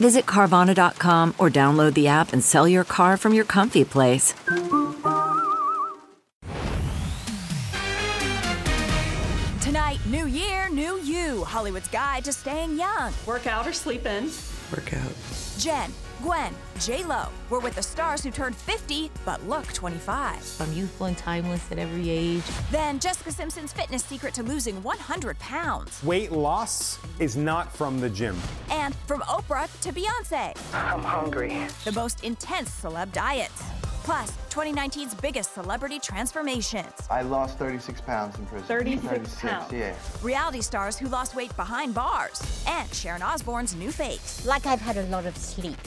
Visit Carvana.com or download the app and sell your car from your comfy place. Tonight, new year, new you. Hollywood's guide to staying young. Work out or sleep in. Work out. Jen, Gwen, J Lo. We're with the stars who turned 50 but look 25. I'm youthful and timeless at every age. Then Jessica Simpson's fitness secret to losing 100 pounds. Weight loss is not from the gym. And from Oprah to Beyonce. I'm hungry. The most intense celeb diets. Plus, 2019's biggest celebrity transformations. I lost 36 pounds in prison. 36, 36 pounds. Yeah. Reality stars who lost weight behind bars. And Sharon Osbourne's new face. Like I've had a lot of sleep.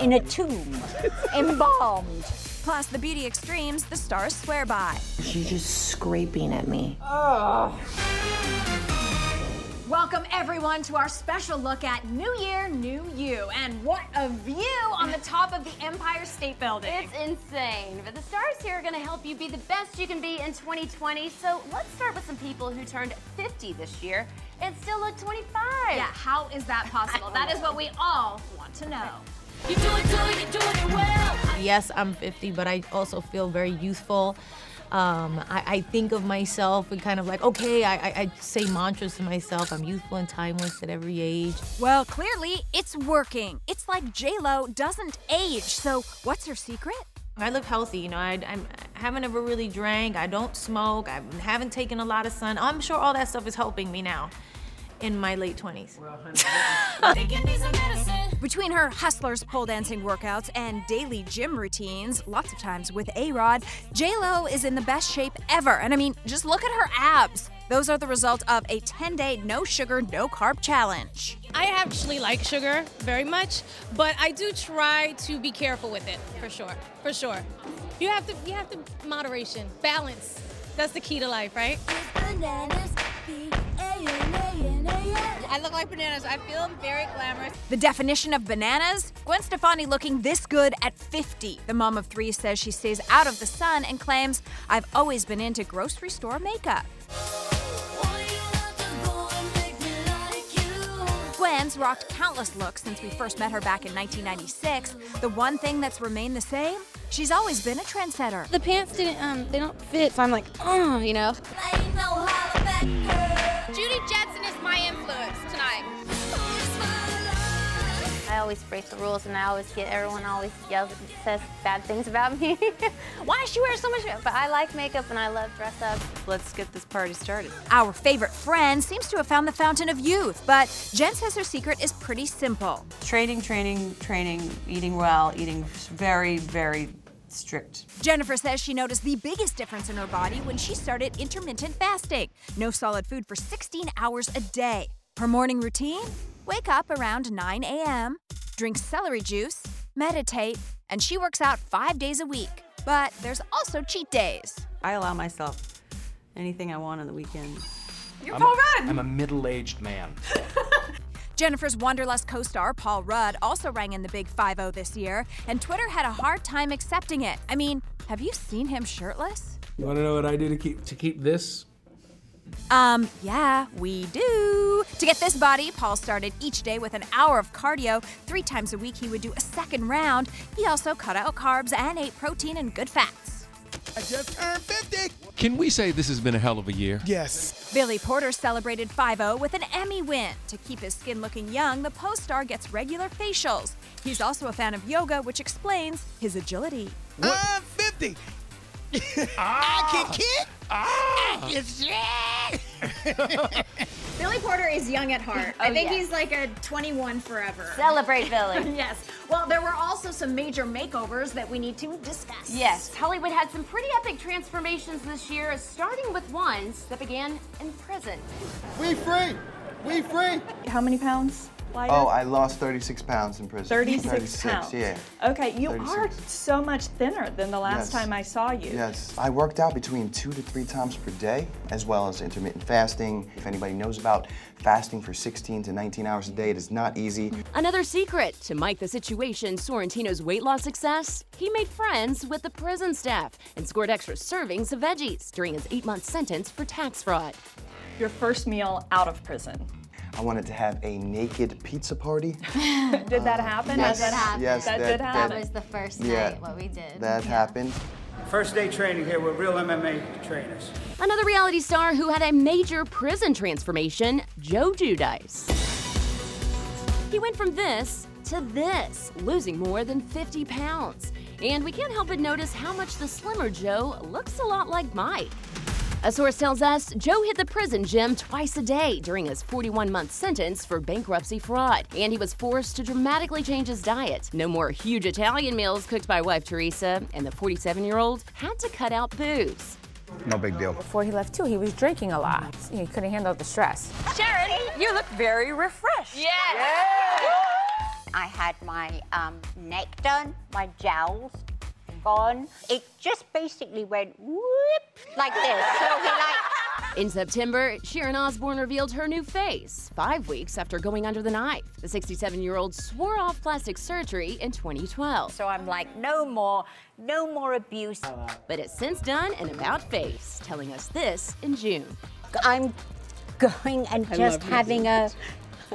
In a tomb. Embalmed. Plus, the beauty extremes the stars swear by. She's just scraping at me. Oh. Welcome, everyone, to our special look at New Year, New You. And what a view on the top of the Empire State Building. It's insane. But the stars here are going to help you be the best you can be in 2020. So let's start with some people who turned 50 this year and still look 25. Yeah, how is that possible? that is what we all want to know. You do it, do you're doing it well. Yes, I'm 50, but I also feel very youthful. Um, I, I, think of myself and kind of like, okay, I, I, I, say mantras to myself. I'm youthful and timeless at every age. Well, clearly it's working. It's like J Lo doesn't age. So, what's her secret? I live healthy. You know, I, I'm, I haven't ever really drank. I don't smoke. I haven't taken a lot of sun. I'm sure all that stuff is helping me now in my late 20s. Between her hustlers pole dancing workouts and daily gym routines, lots of times with A Rod, J Lo is in the best shape ever. And I mean, just look at her abs. Those are the result of a 10 day no sugar, no carb challenge. I actually like sugar very much, but I do try to be careful with it for sure. For sure. You have to, you have to, moderation, balance. That's the key to life, right? I look like bananas. I feel very glamorous. The definition of bananas? Gwen Stefani looking this good at 50. The mom of three says she stays out of the sun and claims, I've always been into grocery store makeup. Gwen's rocked countless looks since we first met her back in 1996. The one thing that's remained the same? She's always been a trendsetter. The pants didn't, um, they don't fit, so I'm like, oh, you know. Always break the rules and I always get everyone always yells and says bad things about me. Why does she wear so much? But I like makeup and I love dress up. Let's get this party started. Our favorite friend seems to have found the fountain of youth, but Jen says her secret is pretty simple. Training, training, training, eating well, eating very, very strict. Jennifer says she noticed the biggest difference in her body when she started intermittent fasting. No solid food for 16 hours a day. Her morning routine? Wake up around 9 a.m., drink celery juice, meditate, and she works out five days a week. But there's also cheat days. I allow myself anything I want on the weekends. You're I'm, Paul Rudd. I'm a middle-aged man. Jennifer's Wanderlust co star Paul Rudd also rang in the big 5 0 this year, and Twitter had a hard time accepting it. I mean, have you seen him shirtless? You want to know what I do to keep to keep this? Um, yeah, we do. To get this body, Paul started each day with an hour of cardio. Three times a week, he would do a second round. He also cut out carbs and ate protein and good fats. I just turned 50. Can we say this has been a hell of a year? Yes. Billy Porter celebrated 5 0 with an Emmy win. To keep his skin looking young, the Pose star gets regular facials. He's also a fan of yoga, which explains his agility. I'm 50. I can kick. Ah. I can shake. Billy Porter is young at heart. Oh, I think yeah. he's like a 21 forever. Celebrate, Billy. yes. Well, there were also some major makeovers that we need to discuss. Yes, Hollywood had some pretty epic transformations this year, starting with ones that began in prison. We free. We free. How many pounds? Lighter? Oh, I lost 36 pounds in prison. 36, pounds. yeah. Okay, you 36. are so much thinner than the last Yes. time I saw you. Yes, I worked out between two to three times per day, as well as intermittent fasting. If anybody knows about fasting for 16 to 19 hours a day, it is not easy. Another secret to Mike the Situation Sorrentino's weight loss success, he made friends with the prison staff and scored extra servings of veggies during his eight month sentence for tax fraud. Your first meal out of prison. I wanted to have a naked pizza party. did that um, happen? yes, That did happen. yes, that, that- did happen. That was the first Yeah, what we did. That happened. First day training here with real MMA trainers. Another reality star who had a major prison transformation, Joe Giudice. He went from this to this, losing more than 50 pounds. And we can't help but notice how much the slimmer Joe looks a lot like Mike. A source tells us Joe hit the prison gym twice a day during his 41 month sentence for bankruptcy fraud, and he was forced to dramatically change his diet. No more huge Italian meals cooked by wife Teresa, and the 47 year old had to cut out booze. No big deal. Before he left, too, he was drinking a lot. He couldn't handle the stress. Sharon, you look very refreshed. Yes. I had my um, neck done, my jowls gone. It just basically went whoop like this. So he like In September, Sharon Osbourne revealed her new face, five weeks after going under the knife. The 67 year old swore off plastic surgery in 2012. So I'm like, no more, no more abuse. But it's since done an about face, telling us this in June. I'm going and I just having a,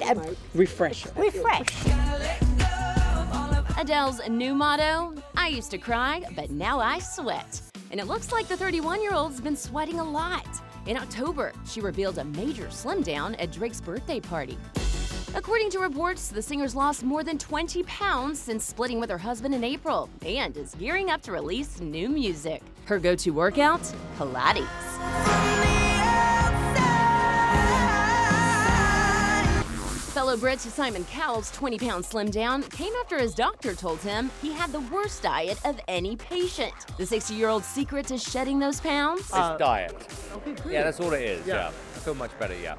a refresh. refresh. Adele's new motto I used to cry, but now I sweat. And it looks like the 31 year old's been sweating a lot. In October, she revealed a major slim down at Drake's birthday party. According to reports, the singer's lost more than 20 pounds since splitting with her husband in April and is gearing up to release new music. Her go to workout? Pilates. Fellow Brit Simon Cowell's 20 pound slim down came after his doctor told him he had the worst diet of any patient. The 60 year old's secret to shedding those pounds? It's uh, diet. great. Yeah, that's all it is. Yeah. Yeah. I feel much better. Yeah.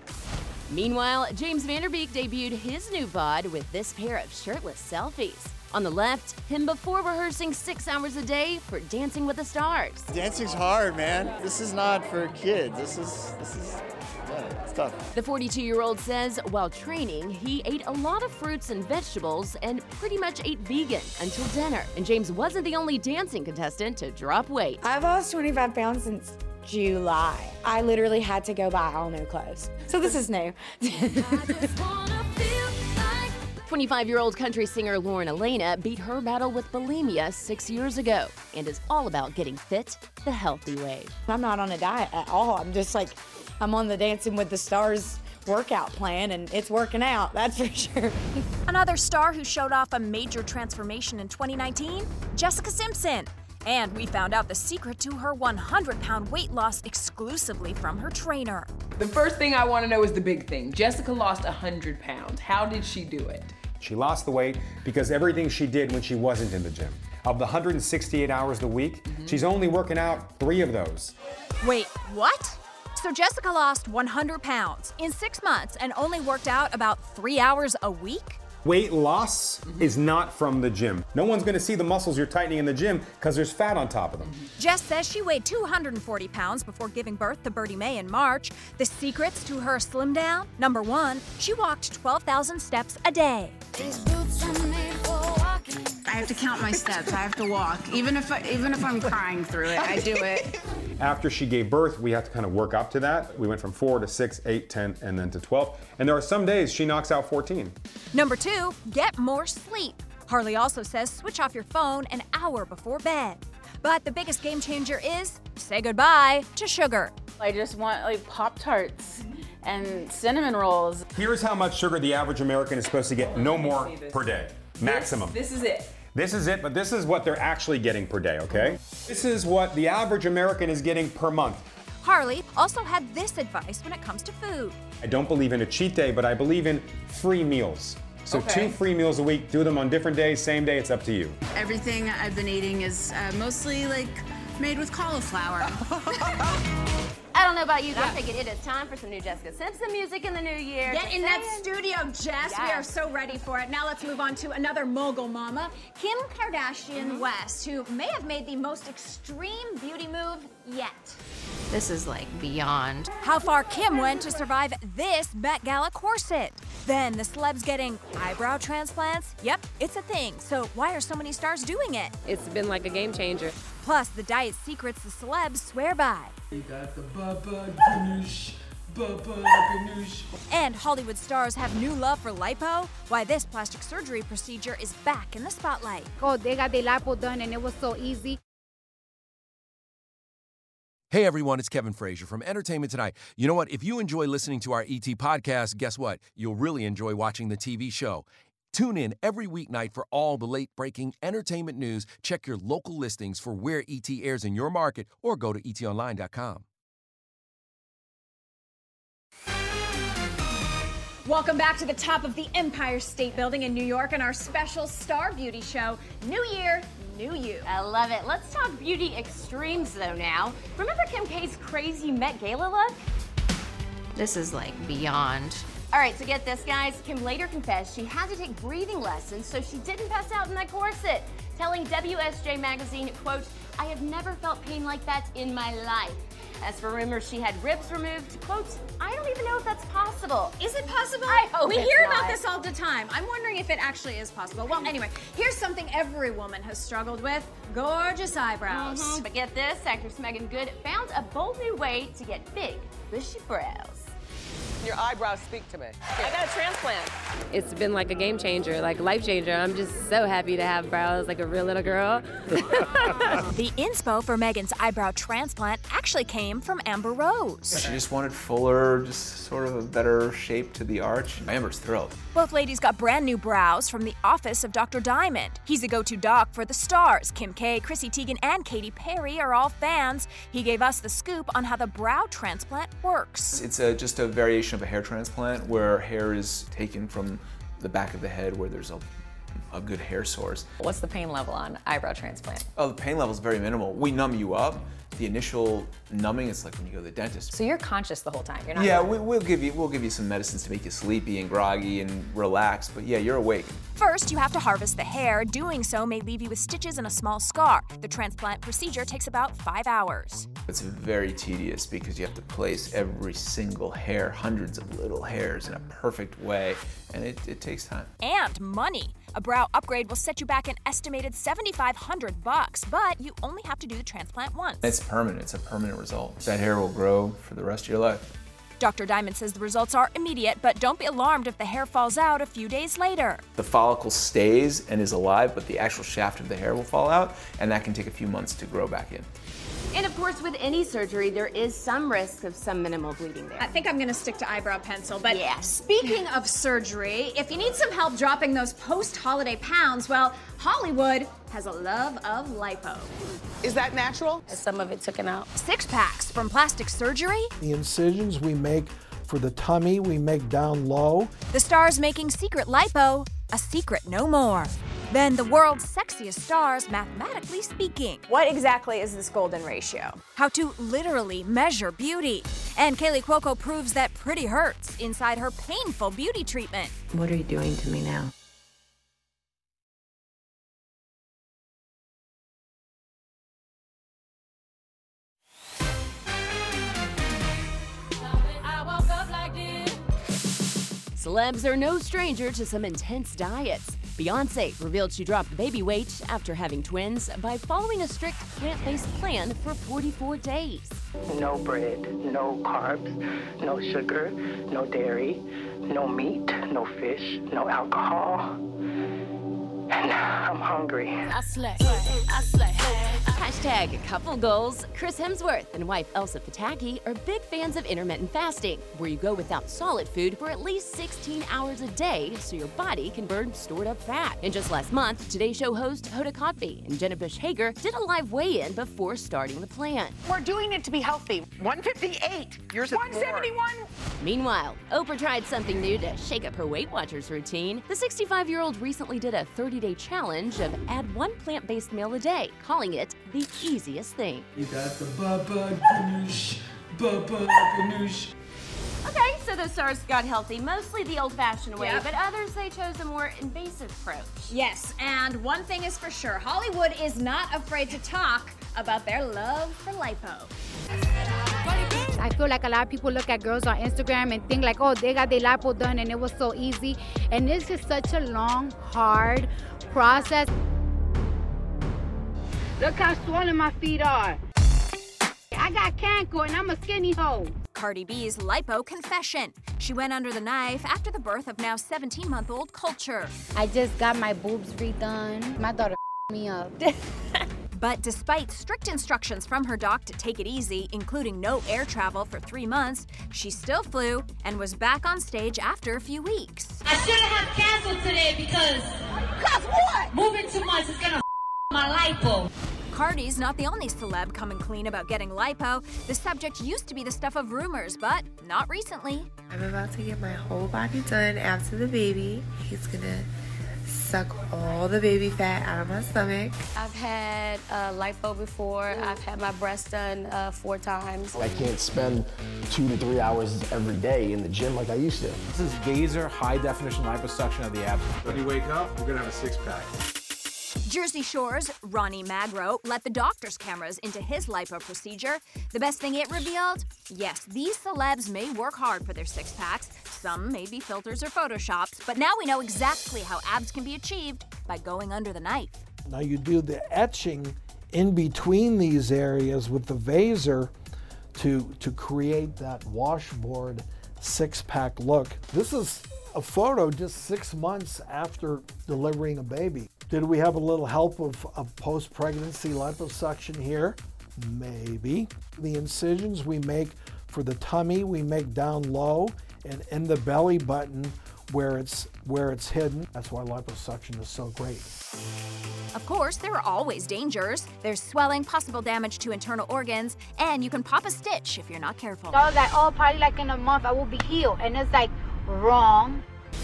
Meanwhile, James Van Der Beek debuted his new bod with this pair of shirtless selfies. On the left, him before rehearsing six hours a day for Dancing with the Stars. Dancing's hard, man. This is not for kids. This is this is yeah, it's tough. The 42 year old says while training, he ate a lot of fruits and vegetables and pretty much ate vegan until dinner. And James wasn't the only dancing contestant to drop weight. I've lost 25 pounds since July. I literally had to go buy all new clothes. So this is new. 25 year old country singer Lauren Alaina beat her battle with bulimia six years ago and is all about getting fit the healthy way. I'm not on a diet at all. I'm just like, I'm on the Dancing with the Stars workout plan and it's working out, that's for sure. Another star who showed off a major transformation in 2019 Jessica Simpson. And we found out the secret to her 100 pound weight loss exclusively from her trainer. The first thing I want to know is the big thing. Jessica lost 100 pounds. How did she do it? She lost the weight because everything she did when she wasn't in the gym. Of the 168 hours a week, mm-hmm. she's only working out three of those. Wait, what? So Jessica lost 100 pounds in six months and only worked out about three hours a week? Weight loss is not from the gym. No one's gonna see the muscles you're tightening in the gym because there's fat on top of them. Jess says she weighed 240 pounds before giving birth to Birdie Mae in March. The secrets to her slim down? Number one, she walked 12,000 steps a day. I have to count my steps. I have to walk, even if I, even if I'm crying through it. I do it. After she gave birth, we had to kind of work up to that. We went from four to six, eight, 10, and then to 12. And there are some days she knocks out 14. Number two, get more sleep. Harley also says switch off your phone an hour before bed. But the biggest game changer is say goodbye to sugar. I just want like Pop Tarts and cinnamon rolls. Here's how much sugar the average American is supposed to get no more per day. Maximum. This is it. This is it, but this is what they're actually getting per day, okay? This is what the average American is getting per month. Harley also had this advice when it comes to food. I don't believe in a cheat day, but I believe in free meals. So Okay. two free meals a week, do them on different days, same day, it's up to you. Everything I've been eating is uh, mostly like made with cauliflower. I don't know about you, but I'm thinking it is time for some new Jessica Simpson music in the new year. Get Just in that studio, Jess. We are so ready for it. Now let's move on to another mogul mama, Kim Kardashian mm-hmm. West, who may have made the most extreme beauty move yet. This is like beyond. How far Kim went to survive this Met Gala corset. Then the celebs getting eyebrow transplants. Yep, it's a thing. So why are so many stars doing it? It's been like a game changer. Plus, the diet secrets the celebs swear by. You got the Baba Ganoush, Baba Ganoush. And Hollywood stars have new love for lipo. Why this plastic surgery procedure is back in the spotlight. Oh, they got the lipo done and it was so easy. Hey everyone, it's Kevin Frazier from Entertainment Tonight. You know what? If you enjoy listening to our ET podcast, guess what? You'll really enjoy watching the TV show. Tune in every weeknight for all the late breaking entertainment news. Check your local listings for where ET airs in your market or go to etonline.com. Welcome back to the top of the Empire State Building in New York and our special Star Beauty Show. New Year, new you. I love it. Let's talk beauty extremes though now. Remember Kim K's crazy Met Gala look? This is like beyond. All right, so get this, guys. Kim later confessed she had to take breathing lessons so she didn't pass out in that corset, telling WSJ Magazine, quote, I have never felt pain like that in my life. As for rumors she had ribs removed, quote, I don't even know if that's possible. Is it possible? I hope we hear not. about this all the time. I'm wondering if it actually is possible. Well, anyway, here's something every woman has struggled with gorgeous eyebrows. Mhm, But get this, actress Meagan Good found a bold new way to get big, bushy brows. Your eyebrows speak to me. I got a transplant. It's been like a game changer, like life changer. I'm just so happy to have brows like a real little girl. The inspo for Meagan's eyebrow transplant actually came from Amber Rose. She just wanted fuller, just sort of a better shape to the arch. Amber's thrilled. Both ladies got brand new brows from the office of Dr. Diamond. He's a go to doc for the stars. Kim K, Chrissy Teigen, and Katy Perry are all fans. He gave us the scoop on how the brow transplant works. It's a, just a variation of a hair transplant where hair is taken from the back of the head where there's a, a good hair source. What's the pain level on eyebrow transplant? Oh, the pain level is very minimal. We numb you up. The initial numbing it's like when you go to the dentist. So you're conscious the whole time. You're not. Yeah, we, we'll give you we'll give you some medicines to make you sleepy and groggy and relax, but yeah, you're awake. First, you have to harvest the hair. Doing so may leave you with stitches and a small scar. The transplant procedure takes about five hours. It's very tedious because you have to place every single hair, hundreds of little hairs, in a perfect way, and it, it takes time. And money. A brow upgrade will set you back an estimated 7500 bucks, but you only have to do the transplant once. It's permanent. It's a permanent result. That hair will grow for the rest of your life. Dr. Diamond says the results are immediate, but don't be alarmed if the hair falls out a few days later. The follicle stays and is alive, but the actual shaft of the hair will fall out, and that can take a few months to grow back in. And of course, with any surgery, there is some risk of some minimal bleeding there. I think I'm gonna stick to eyebrow pencil. But yeah. speaking of surgery, if you need some help dropping those post holiday pounds, well, Hollywood has a love of lipo. Is that natural? Some of it taken out. Six packs from plastic surgery? The incisions we make for the tummy, we make down low. The stars making secret lipo a secret no more. than the world's sexiest stars, mathematically speaking. What exactly is this golden ratio? How to literally measure beauty. And Kaley Cuoco proves that pretty hurts inside her painful beauty treatment. What are you doing to me now? Celebs are no stranger to some intense diets. Beyonce revealed she dropped baby weight after having twins by following a strict plant based plan for 44 days. No bread, no carbs, no sugar, no dairy, no meat, no fish, no alcohol. And I'm hungry. I slay. I slay. Hashtag couple goals. Chris Hemsworth and wife Elsa Pataky are big fans of intermittent fasting, where you go without solid food for at least 16 hours a day so your body can burn stored up fat. And just last month, Today Show host Hoda Kotb and Jenna Bush Hager did a live weigh in before starting the plan. We're doing it to be healthy. 158. Yours is 171. Meanwhile, Oprah tried something new to shake up her Weight Watchers routine. The 65 year old recently did a 30 day challenge of add one plant based meal a day, calling it the easiest thing. You got the baba ganoush, baba ganoush. Okay, so those stars got healthy, mostly the old fashioned way, Yep. but others they chose a more invasive approach. Yes, and one thing is for sure Hollywood is not afraid to talk about their love for lipo. I feel like a lot of people look at girls on Instagram and think like, oh, they got their lipo done and it was so easy. And it's just such a long, hard process. Look how swollen my feet are. I got cancer and I'm a skinny hoe. Cardi B's lipo confession. She went under the knife after the birth of now 17 month old Culture. I just got my boobs redone. My daughter me up. But despite strict instructions from her doc to take it easy, including no air travel for three months, she still flew and was back on stage after a few weeks. I shouldn't have canceled today because. Cause what? Moving too much is gonna my lipo. Cardi's not the only celeb coming clean about getting lipo. The subject used to be the stuff of rumors, but not recently. I'm about to get my whole body done after the baby. He's gonna suck all the baby fat out of my stomach. I've had uh, lipo before. I've had my breast done uh, four times. I can't spend two to three hours every day in the gym like I used to. This is Vaser high definition liposuction of the abs. When you wake up, we're gonna have a six pack. Jersey Shore's Ronnie Magro let the doctor's cameras into his lipo procedure. The best thing it revealed? Yes, these celebs may work hard for their six packs. Some may be filters or photoshops, but now we know exactly how abs can be achieved by going under the knife. Now you do the etching in between these areas with the vaser to, to create that washboard six pack look. This is a photo just six months after delivering a baby. Did we have a little help of, of post pregnancy liposuction here? Maybe. The incisions we make for the tummy, we make down low and in the belly button where it's where it's hidden. That's why liposuction is so great. Of course, there are always dangers. There's swelling, possible damage to internal organs, and you can pop a stitch if you're not careful. So I was like, oh, probably like in a month I will be healed. And it's like, wrong.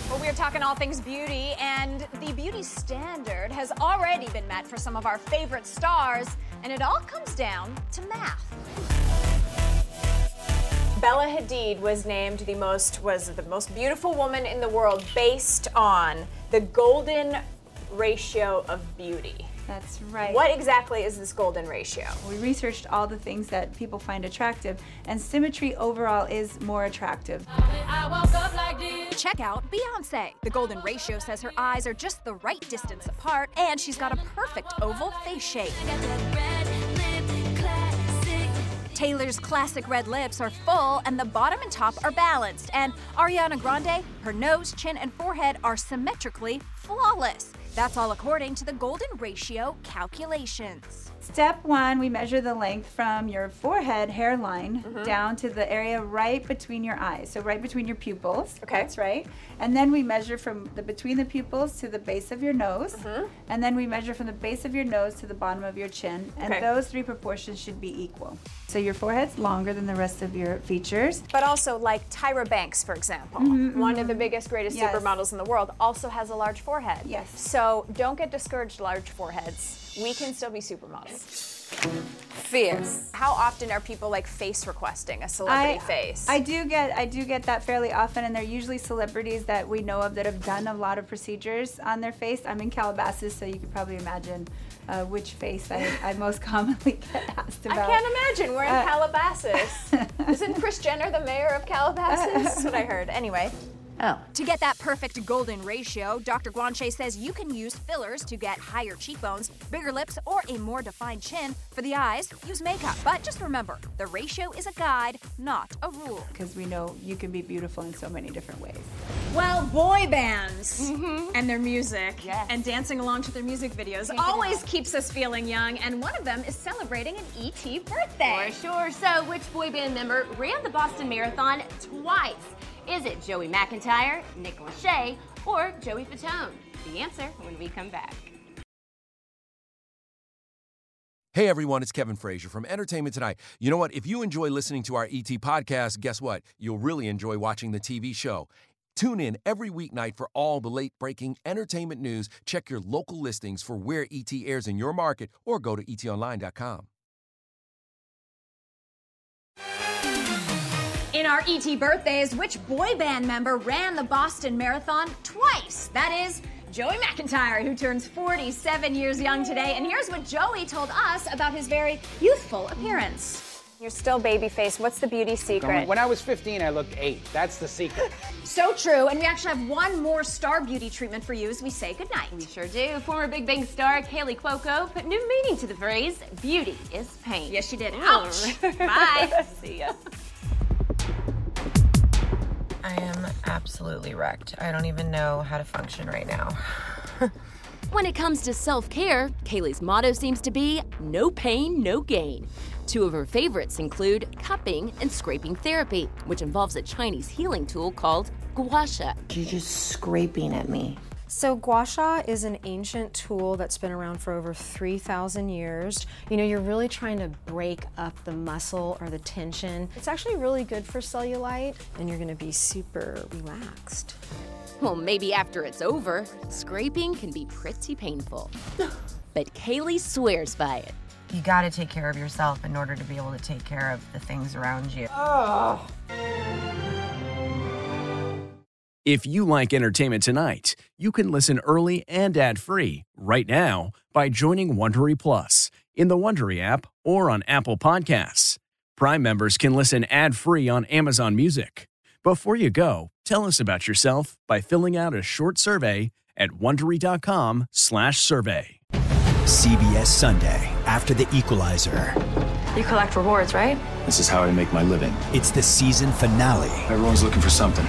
Well, we're talking all things beauty, and the beauty standard has already been met for some of our favorite stars, and it all comes down to math. Bella Hadid was named the most was the most beautiful woman in the world based on the golden ratio of beauty. That's right. What exactly is this golden ratio? We researched all the things that people find attractive, and symmetry overall is more attractive. Check out Beyonce. The golden ratio says her eyes are just the right distance apart, and she's got a perfect oval face shape. Taylor's classic red lips are full and the bottom and top are balanced. And Ariana Grande, her nose, chin, and forehead are symmetrically flawless. That's all according to the golden ratio calculations. Step one, we measure the length from your forehead hairline Mhm. down to the area right between your eyes, so right between your pupils. Okay. That's right. And then we measure from the between the pupils to the base of your nose, Mm-hmm. and then we measure from the base of your nose to the bottom of your chin, and Okay. those three proportions should be equal. So your forehead's longer than the rest of your features. But also, like Tyra Banks, for example, Mhm, one of the biggest, greatest Yes. supermodels in the world, also has a large forehead. Yes. So don't get discouraged, large foreheads. We can still be supermodels. Fierce. How often are people like face requesting a celebrity face? I do get I do get that fairly often, and they're usually celebrities that we know of that have done a lot of procedures on their face. I'm in Calabasas, so you can probably imagine uh, which face I, I most commonly get asked about. I can't imagine. We're in Uh, Calabasas. Isn't Kris Jenner the mayor of Calabasas? That's what I heard. Anyway. Oh. To get that perfect golden ratio, Dr. Guanche says you can use fillers to get higher cheekbones, bigger lips, or a more defined chin. For the eyes, use makeup. But just remember, the ratio is a guide, not a rule. Because we know you can be beautiful in so many different ways. Well, boy bands mm-hmm. and their music and dancing along to their music videos Can't always keeps us feeling young, and one of them is celebrating an ET birthday. For sure. So, which boy band member ran the Boston Marathon twice? Is it Joey McIntyre, Nick Lachey, or Joey Fatone? The answer when we come back. Hey everyone, it's Kevin Frazier from Entertainment Tonight. You know what? If you enjoy listening to our ET podcast, guess what? You'll really enjoy watching the TV show. Tune in every weeknight for all the late breaking entertainment news. Check your local listings for where ET airs in your market or go to etonline.com. In our ET birthdays, which boy band member ran the Boston Marathon twice? That is Joey McIntyre, who turns 47 years young today. And here's what Joey told us about his very youthful appearance. You're still baby faced. What's the beauty secret? When I was 15, I looked eight. That's the secret. So true. And we actually have one more star beauty treatment for you as we say goodnight. We sure do. Former Big Bang star Kaley Cuoco put new meaning to the phrase beauty is pain. Yes, she did. Ouch. Bye. See ya. I am absolutely wrecked. I don't even know how to function right now. When it comes to self care, Kaley's motto seems to be no pain, no gain. Two of her favorites include cupping and scraping therapy, which involves a Chinese healing tool called gua sha. You're just scraping at me. So, gua sha is an ancient tool that's been around for over 3,000 years. You know, you're really trying to break up the muscle or the tension. It's actually really good for cellulite, and you're gonna be super relaxed. Well, maybe after it's over, scraping can be pretty painful. But Kaley swears by it. You gotta take care of yourself in order to be able to take care of the things around you. Oh. If you like entertainment tonight, you can listen early and ad-free right now by joining Wondery Plus in the Wondery app or on Apple Podcasts. Prime members can listen ad-free on Amazon Music. Before you go, tell us about yourself by filling out a short survey at wondery.com/survey. CBS Sunday after the equalizer. You collect rewards, right? This is how I make my living. It's the season finale. Everyone's looking for something.